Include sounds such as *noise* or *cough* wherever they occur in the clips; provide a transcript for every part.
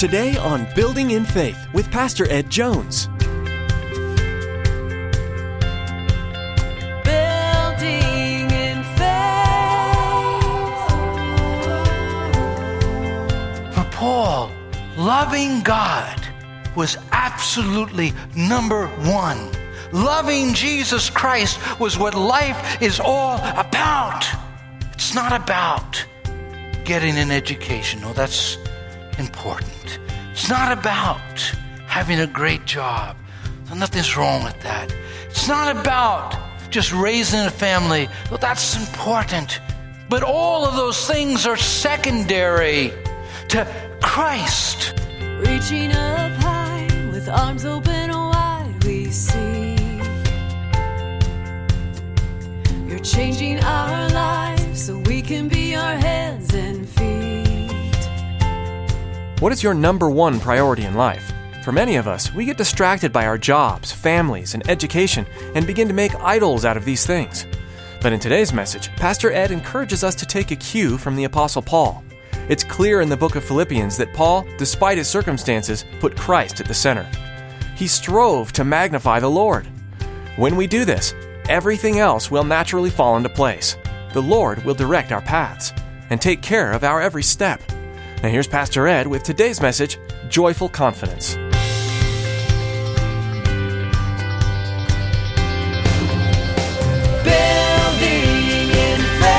Today on Building in Faith with Pastor Ed Jones. Building in faith. For Paul, loving God was absolutely number one. Loving Jesus Christ was what life is all about. It's not about getting an education. No, that's important. It's not about having a great job. Nothing's wrong with that. It's not about just raising a family. Well, that's important. But all of those things are secondary to Christ. Reaching up high with arms open wide, we see. You're changing our lives What is your number one priority in life? For many of us, we get distracted by our jobs, families, and education and begin to make idols out of these things. But in today's message, Pastor Ed encourages us to take a cue from the Apostle Paul. It's clear in the book of Philippians that Paul, despite his circumstances, put Christ at the center. He strove to magnify the Lord. When we do this, everything else will naturally fall into place. The Lord will direct our paths and take care of our every step. Now, here's Pastor Ed with today's message Joyful Confidence. Building in faith.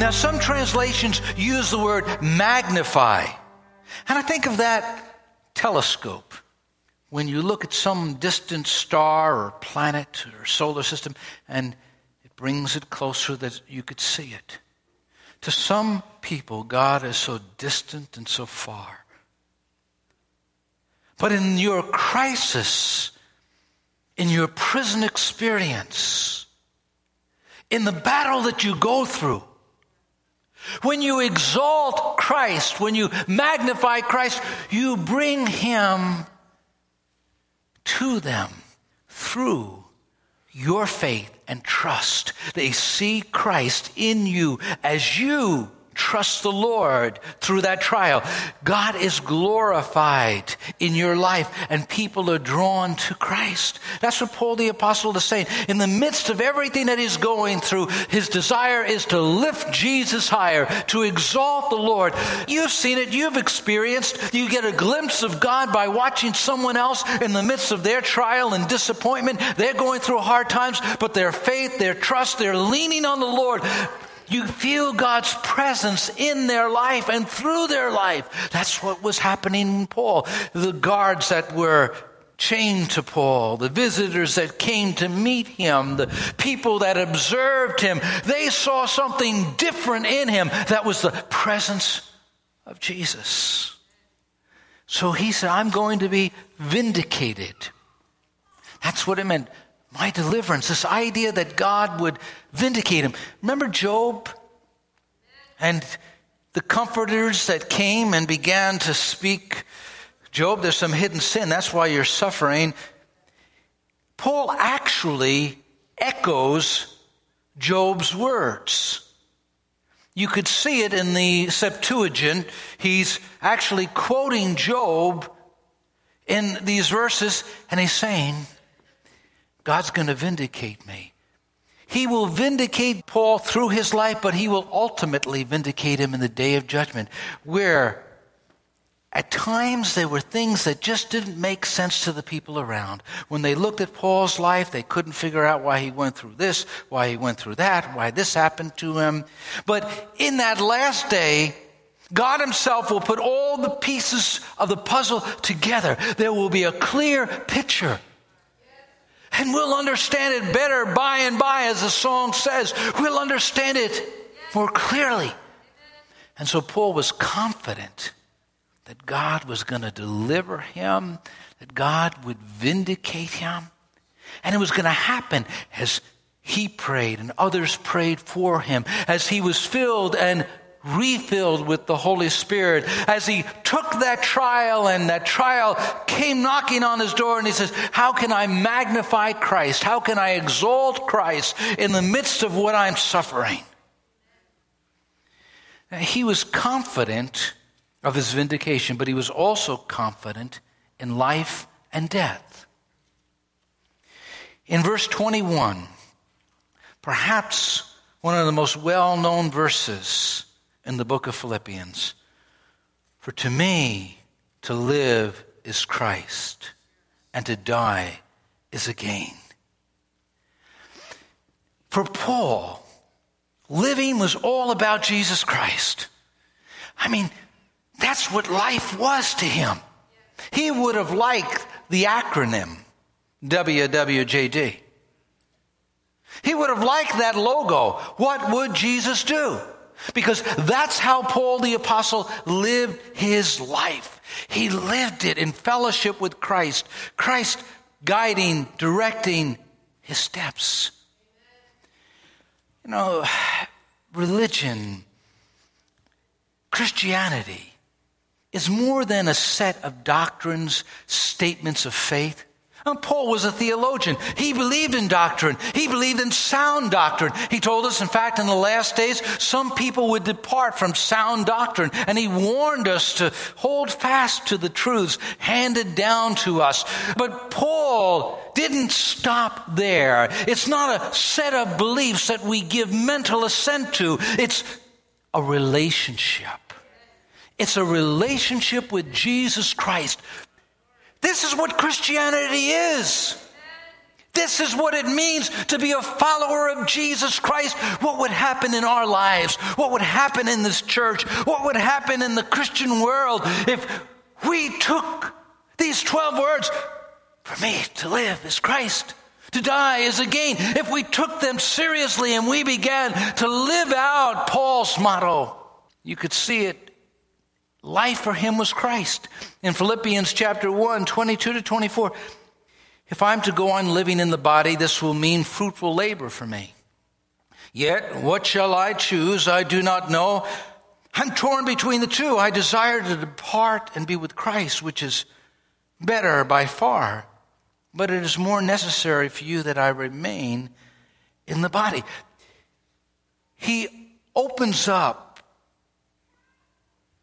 Now, some translations use the word magnify. And I think of that telescope. When you look at some distant star or planet or solar system, and it brings it closer that you could see it. To some people, God is so distant and so far. But in your crisis, in your prison experience, in the battle that you go through, when you exalt Christ, when you magnify Christ, you bring Him to them through your faith and trust. They see Christ in you as you trust the Lord through that trial. God is glorified in your life and people are drawn to Christ. That's what Paul the Apostle is saying. In the midst of everything that he's going through, his desire is to lift Jesus higher, to exalt the Lord. You've seen it, you've experienced. You get a glimpse of God by watching someone else in the midst of their trial and disappointment. They're going through hard times, but their faith, their trust, they're leaning on the Lord. You feel God's presence in their life and through their life. That's what was happening in Paul. The guards that were chained to Paul, the visitors that came to meet him, the people that observed him, they saw something different in him. That was the presence of Jesus. So he said, I'm going to be vindicated. That's what it meant. My deliverance, this idea that God would vindicate him. Remember Job? And the comforters that came and began to speak, Job, there's some hidden sin. That's why you're suffering. Paul actually echoes Job's words. You could see it in the Septuagint. He's actually quoting Job in these verses, and he's saying, God's going to vindicate me. He will vindicate Paul through his life, but he will ultimately vindicate him in the day of judgment, where at times there were things that just didn't make sense to the people around. When they looked at Paul's life, they couldn't figure out why he went through this, why he went through that, why this happened to him. But in that last day, God Himself will put all the pieces of the puzzle together. There will be a clear picture. And we'll understand it better by and by, as the song says. We'll understand it more clearly. And so Paul was confident that God was going to deliver him, that God would vindicate him. And it was going to happen as he prayed and others prayed for him, as he was filled and refilled with the Holy Spirit as he took that trial and that trial came knocking on his door and he says, How can I magnify Christ? How can I exalt Christ in the midst of what I'm suffering? He was confident of his vindication, but he was also confident in life and death. In verse 21, perhaps one of the most well known verses in the book of Philippians For to me, to live is Christ, and to die is a gain. For Paul, living was all about Jesus Christ. I mean, that's what life was to him. He would have liked the acronym WWJD. He would have liked that logo. What would Jesus do? Because that's how Paul the Apostle lived his life. He lived it in fellowship with Christ, Christ guiding, directing his steps. You know, religion, Christianity, is more than a set of doctrines, statements of faith. Now, Paul was a theologian. He believed in doctrine. He believed in sound doctrine. He told us, in fact, in the last days, some people would depart from sound doctrine. And he warned us to hold fast to the truths handed down to us. But Paul didn't stop there. It's not a set of beliefs that we give mental assent to. It's a relationship. It's a relationship with Jesus Christ this is what Christianity is. This is what it means to be a follower of Jesus Christ. What would happen in our lives? What would happen in this church? What would happen in the Christian world if we took these 12 words? For me to live is Christ, to die is a gain. If we took them seriously and we began to live out Paul's motto, you could see it Life for him was Christ. In Philippians chapter 1, 22 to 24, if I'm to go on living in the body, this will mean fruitful labor for me. Yet, what shall I choose? I do not know. I'm torn between the two. I desire to depart and be with Christ, which is better by far. But it is more necessary for you that I remain in the body. He opens up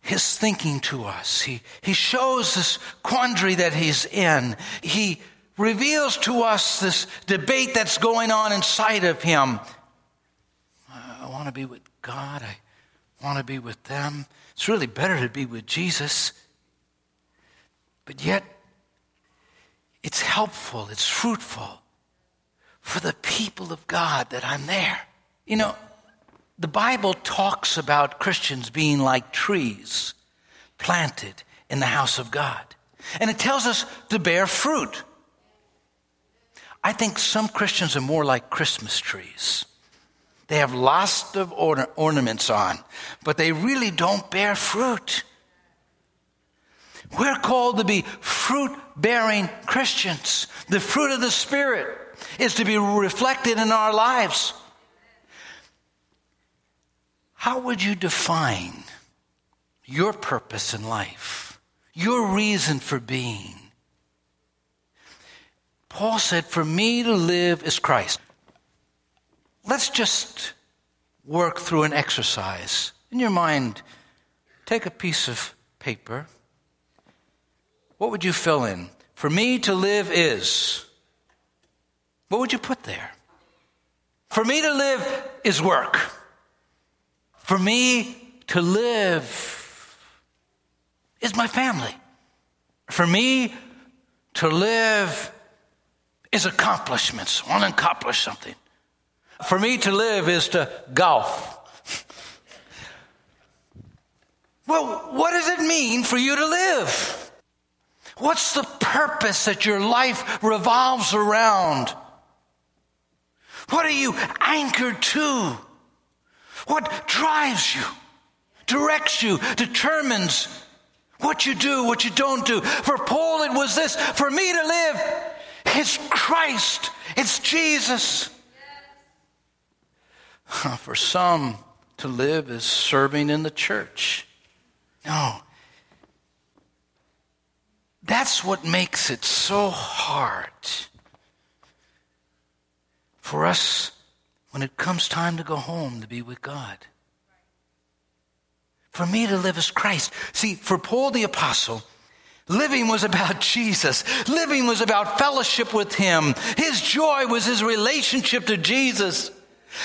his thinking to us. He, he shows this quandary that he's in. He reveals to us this debate that's going on inside of him. I want to be with God. I want to be with them. It's really better to be with Jesus. But yet, it's helpful, it's fruitful for the people of God that I'm there. You know, the Bible talks about Christians being like trees planted in the house of God. And it tells us to bear fruit. I think some Christians are more like Christmas trees. They have lots of orna- ornaments on, but they really don't bear fruit. We're called to be fruit bearing Christians. The fruit of the Spirit is to be reflected in our lives. How would you define your purpose in life, your reason for being? Paul said, For me to live is Christ. Let's just work through an exercise. In your mind, take a piece of paper. What would you fill in? For me to live is. What would you put there? For me to live is work. For me to live is my family. For me to live is accomplishments. I want to accomplish something. For me to live is to golf. well, what does it mean for you to live? What's the purpose that your life revolves around? What are you anchored to? What drives you, directs you, determines what you do, what you don't do. For Paul, it was this for me to live, it's Christ, it's Jesus. For some, to live is serving in the church. No. That's what makes it so hard for us when it comes time to go home to be with God. For me to live as Christ. See, for Paul the Apostle, living was about *laughs* Jesus. Living was about fellowship with Him. His joy was his relationship to Jesus.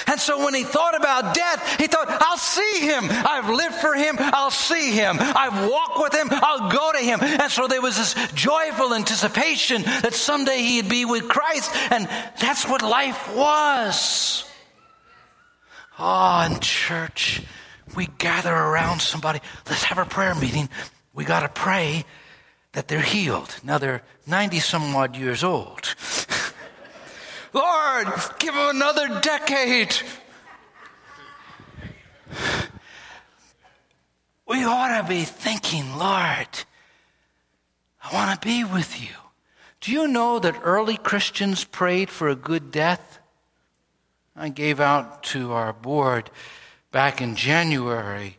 And so when he thought about death, he thought, I'll see him. I've lived for him. I'll see him. I've walked with him. I'll go to him. And so there was this joyful anticipation that someday he'd be with Christ. And that's what life was. Oh, in church, we gather around somebody. Let's have a prayer meeting. We got to pray that they're healed. Now they're 90 some odd years old. *laughs* Lord, give them another decade. We ought to be thinking, Lord, I want to be with you. Do you know that early Christians prayed for a good death? I gave out to our board back in January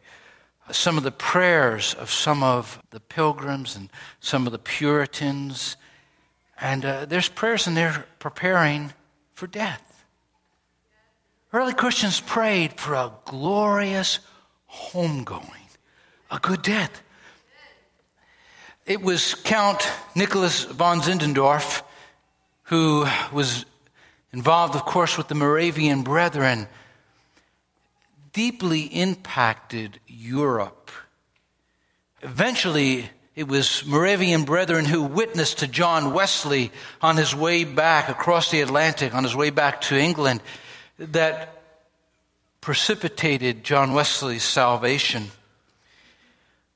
some of the prayers of some of the pilgrims and some of the Puritans. And uh, there's prayers in there preparing for death. Early Christians prayed for a glorious homegoing, a good death. It was Count Nicholas von Zinzendorf who was involved, of course, with the Moravian Brethren, deeply impacted Europe. Eventually, it was Moravian brethren who witnessed to John Wesley on his way back across the Atlantic, on his way back to England, that precipitated John Wesley's salvation.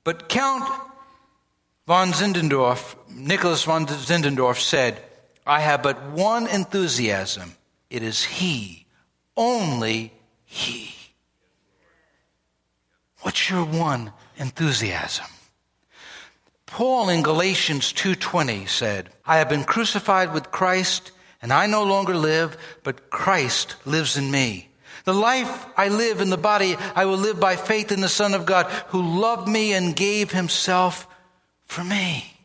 But Count von Zinzendorf, Nicholas von Zinzendorf, said, I have but one enthusiasm. It is He, only He. What's your one enthusiasm? Paul in Galatians 2:20 said, "I have been crucified with Christ, and I no longer live, but Christ lives in me. The life I live in the body, I will live by faith in the Son of God, who loved me and gave himself for me."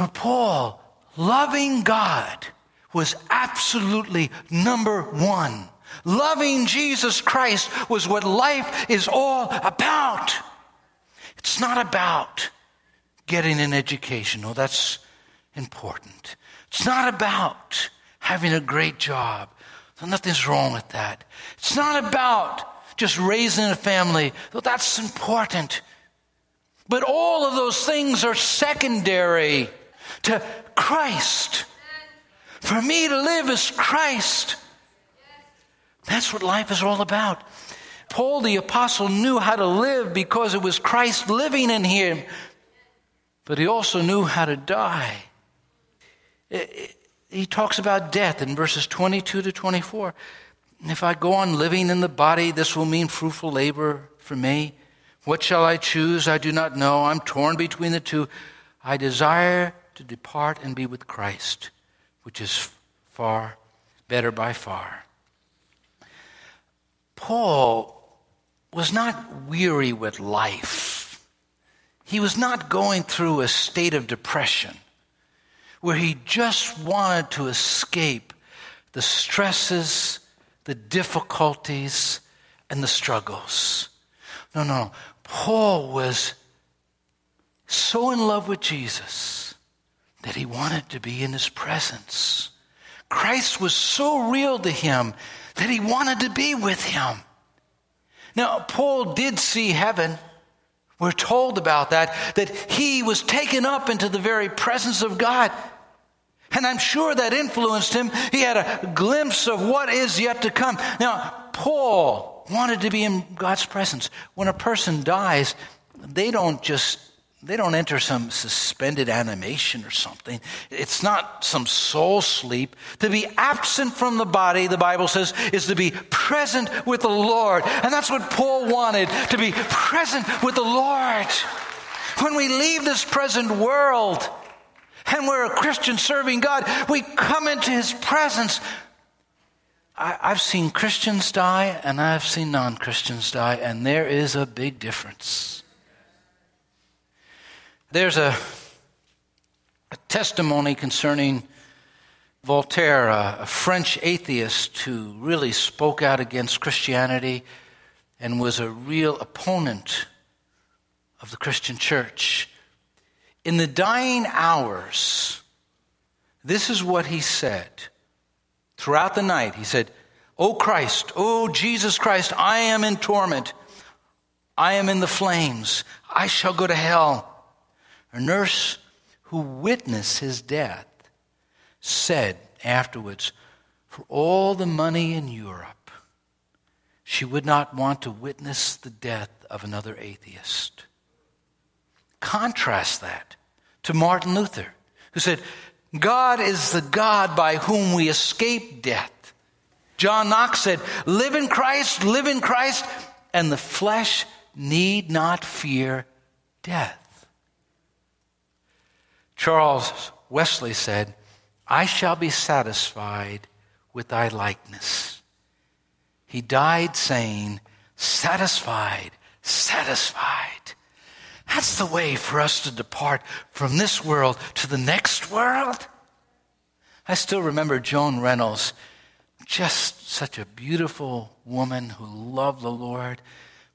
For Paul, loving God was absolutely number 1. Loving Jesus Christ was what life is all about. It's not about getting an education. Oh, that's important. It's not about having a great job. Nothing's wrong with that. It's not about just raising a family, though that's important. But all of those things are secondary to Christ. For me to live is Christ. That's what life is all about. Paul the apostle knew how to live because it was Christ living in him, but he also knew how to die. He talks about death in verses 22 to 24. If I go on living in the body, this will mean fruitful labor for me. What shall I choose? I do not know. I'm torn between the two. I desire to depart and be with Christ, which is far better by far. Paul was not weary with life. He was not going through a state of depression where he just wanted to escape the stresses, the difficulties, and the struggles. No, no. Paul was so in love with Jesus that he wanted to be in his presence. Christ was so real to him that he wanted to be with him. Now, Paul did see heaven. We're told about that, that he was taken up into the very presence of God. And I'm sure that influenced him. He had a glimpse of what is yet to come. Now, Paul wanted to be in God's presence. When a person dies, they don't just they don't enter some suspended animation or something. It's not some soul sleep. To be absent from the body, the Bible says, is to be present with the Lord. And that's what Paul wanted, to be present with the Lord. When we leave this present world and we're a Christian serving God, we come into his presence. I, have seen Christians die and I've seen non Christians die, and there is a big difference. There's a, a testimony concerning Voltaire, a, a French atheist who really spoke out against Christianity and was a real opponent of the Christian church. In the dying hours, this is what he said. Throughout the night, he said, O Christ, O Jesus Christ, I am in torment. I am in the flames. I shall go to hell. A nurse who witnessed his death said afterwards, For all the money in Europe, she would not want to witness the death of another atheist. Contrast that to Martin Luther, who said, God is the God by whom we escape death. John Knox said, Live in Christ, live in Christ, and the flesh need not fear death. Charles Wesley said, I shall be satisfied with thy likeness. He died saying, Satisfied, satisfied. That's the way for us to depart from this world to the next world. I still remember Joan Reynolds, just such a beautiful woman who loved the Lord,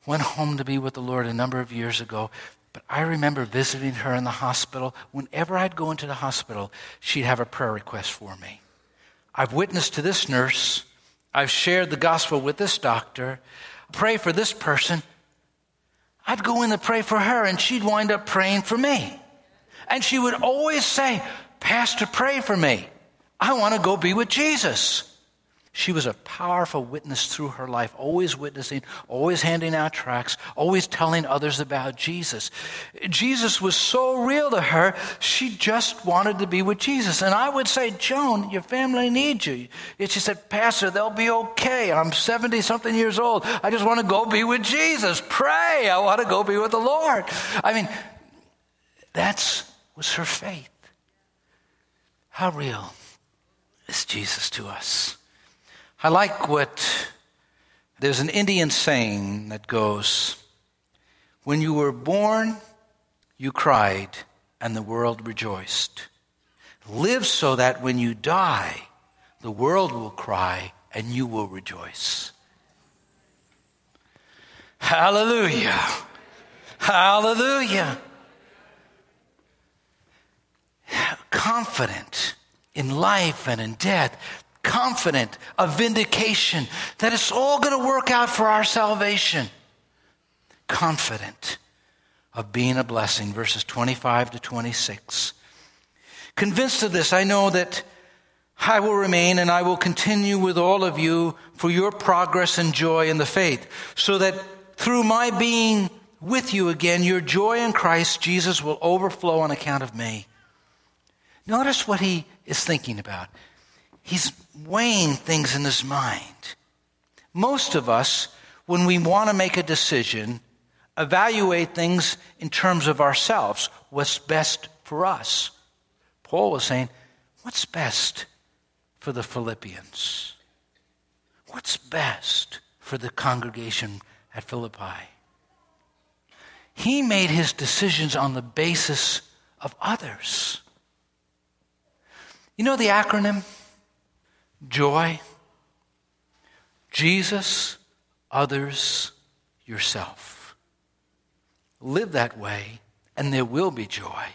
went home to be with the Lord a number of years ago. But I remember visiting her in the hospital. Whenever I'd go into the hospital, she'd have a prayer request for me. I've witnessed to this nurse. I've shared the gospel with this doctor. Pray for this person. I'd go in to pray for her, and she'd wind up praying for me. And she would always say, Pastor, pray for me. I want to go be with Jesus. She was a powerful witness through her life, always witnessing, always handing out tracts, always telling others about Jesus. Jesus was so real to her, she just wanted to be with Jesus. And I would say, Joan, your family needs you. And she said, Pastor, they'll be okay. I'm 70 something years old. I just want to go be with Jesus. Pray. I want to go be with the Lord. I mean, that was her faith. How real is Jesus to us? I like what there's an Indian saying that goes, When you were born, you cried, and the world rejoiced. Live so that when you die, the world will cry, and you will rejoice. Hallelujah! Hallelujah! Confident in life and in death confident of vindication, that it's all going to work out for our salvation. Confident of being a blessing, verses 25 to 26. Convinced of this, I know that I will remain and I will continue with all of you for your progress and joy in the faith, so that through my being with you again, your joy in Christ Jesus will overflow on account of me. Notice what he is thinking about. He's weighing things in his mind. Most of us, when we want to make a decision, evaluate things in terms of ourselves, what's best for us. Paul was saying, What's best for the Philippians? What's best for the congregation at Philippi? He made his decisions on the basis of others. You know the acronym? Joy, Jesus, others, yourself. Live that way, and there will be joy.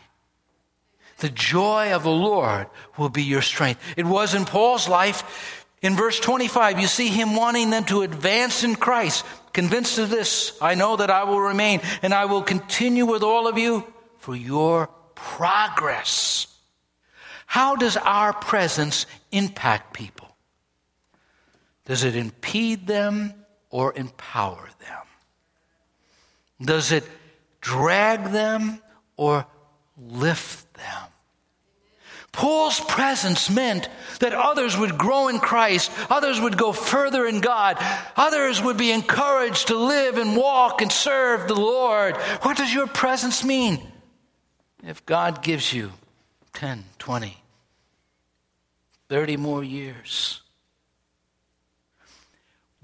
The joy of the Lord will be your strength. It was in Paul's life. In verse 25, you see him wanting them to advance in Christ. Convinced of this, I know that I will remain and I will continue with all of you for your progress. How does our presence impact people? Does it impede them or empower them? Does it drag them or lift them? Paul's presence meant that others would grow in Christ, others would go further in God, others would be encouraged to live and walk and serve the Lord. What does your presence mean? If God gives you 10, 20, 30 more years,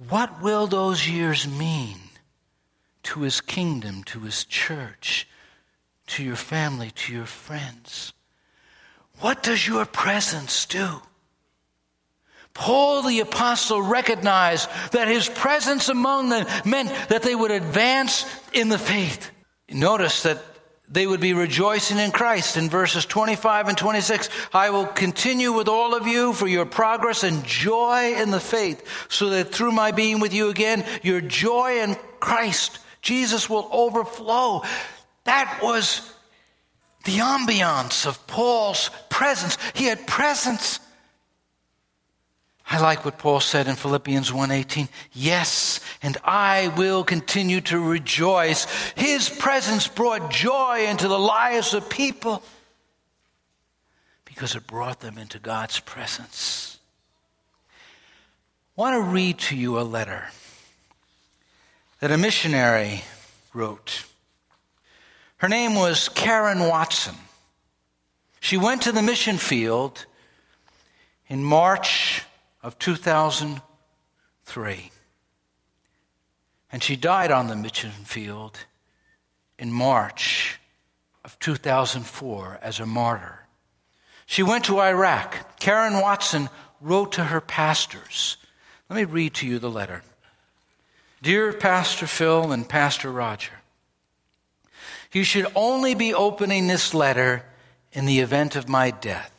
what will those years mean to his kingdom, to his church, to your family, to your friends? What does your presence do? Paul the apostle recognized that his presence among them meant that they would advance in the faith. Notice that they would be rejoicing in Christ in verses 25 and 26. I will continue with all of you for your progress and joy in the faith, so that through my being with you again, your joy in Christ, Jesus, will overflow. That was the ambiance of Paul's presence. He had presence. I like what Paul said in Philippians 1:18. Yes, and I will continue to rejoice. His presence brought joy into the lives of people because it brought them into God's presence. I want to read to you a letter that a missionary wrote. Her name was Karen Watson. She went to the mission field in March of 2003. And she died on the mission field in March of 2004 as a martyr. She went to Iraq. Karen Watson wrote to her pastors. Let me read to you the letter. Dear Pastor Phil and Pastor Roger, you should only be opening this letter in the event of my death.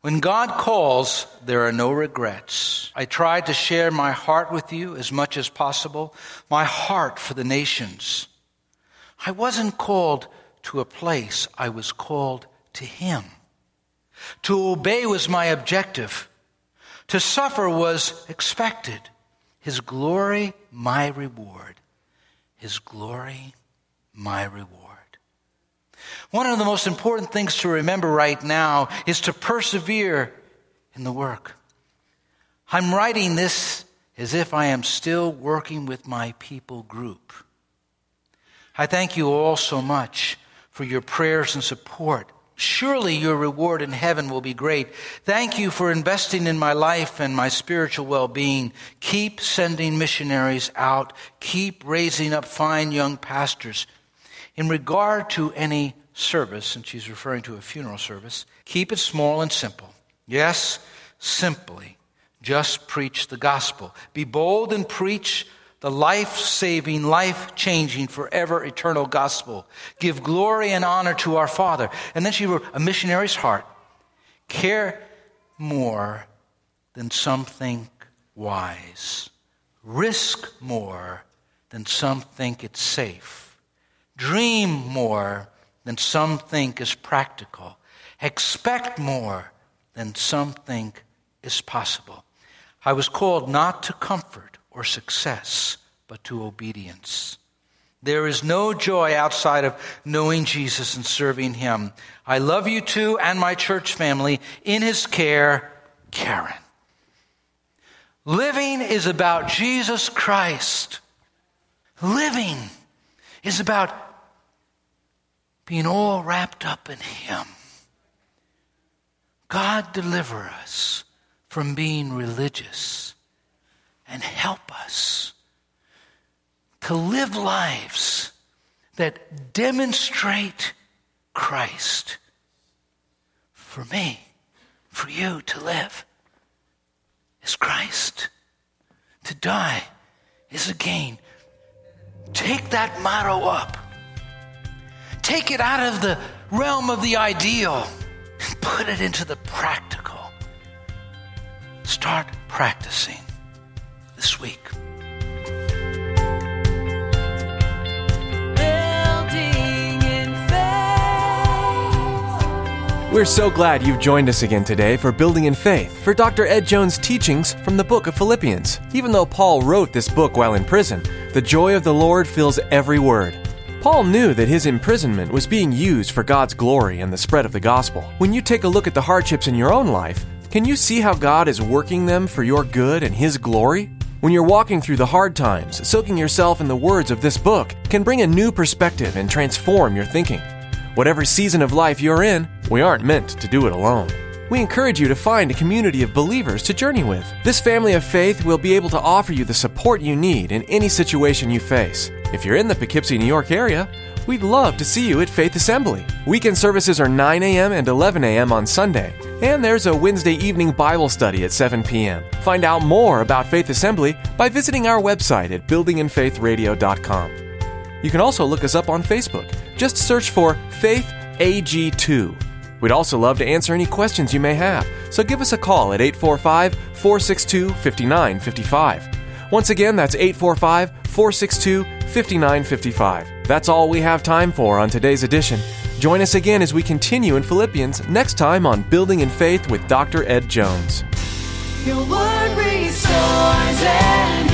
When God calls, there are no regrets. I tried to share my heart with you as much as possible, my heart for the nations. I wasn't called to a place, I was called to Him. To obey was my objective. To suffer was expected. His glory, my reward. His glory, my reward. One of the most important things to remember right now is to persevere in the work. I'm writing this as if I am still working with my people group. I thank you all so much for your prayers and support. Surely your reward in heaven will be great. Thank you for investing in my life and my spiritual well being. Keep sending missionaries out. Keep raising up fine young pastors. In regard to any service, and she's referring to a funeral service, keep it small and simple. Yes, simply. Just preach the gospel. Be bold and preach the life saving, life changing, forever eternal gospel. Give glory and honor to our Father. And then she wrote, A missionary's heart. Care more than some think wise. Risk more than some think it's safe. Dream more than some think is practical. Expect more than some think is possible. I was called not to comfort or success, but to obedience. There is no joy outside of knowing Jesus and serving Him. I love you two and my church family. In His care, Karen. Living is about Jesus Christ. Living is about being all wrapped up in Him. God, deliver us from being religious and help us to live lives that demonstrate Christ for me, for you to live is Christ. To die is a gain. Take that motto up take it out of the realm of the ideal and put it into the practical. Start practicing this week. Building in faith. We're so glad you've joined us again today for Building in Faith for Dr. Ed Jones' teachings from the book of Philippians. Even though Paul wrote this book while in prison, the joy of the Lord fills every word. Paul knew that his imprisonment was being used for God's glory and the spread of the gospel. When you take a look at the hardships in your own life, can you see how God is working them for your good and His glory? When you're walking through the hard times, soaking yourself in the words of this book can bring a new perspective and transform your thinking. Whatever season of life you're in, we aren't meant to do it alone we encourage you to find a community of believers to journey with. This family of faith will be able to offer you the support you need in any situation you face. If you're in the Poughkeepsie, New York area, We'd love to see you at Faith Assembly. Weekend services are 9 a.m. and 11 a.m. on Sunday, and there's a Wednesday evening Bible study at 7 p.m. Find out more about Faith Assembly by visiting our website at buildinginfaithradio.com. You can also look us up on Facebook. Just search for Faith AG2. We'd also love to answer any questions you may have, so give us a call at 845 462 5955. Once again, that's 845 462 5955. That's all we have time for on today's edition. Join us again as we continue in Philippians next time on Building in Faith with Dr. Ed Jones. Your word restores.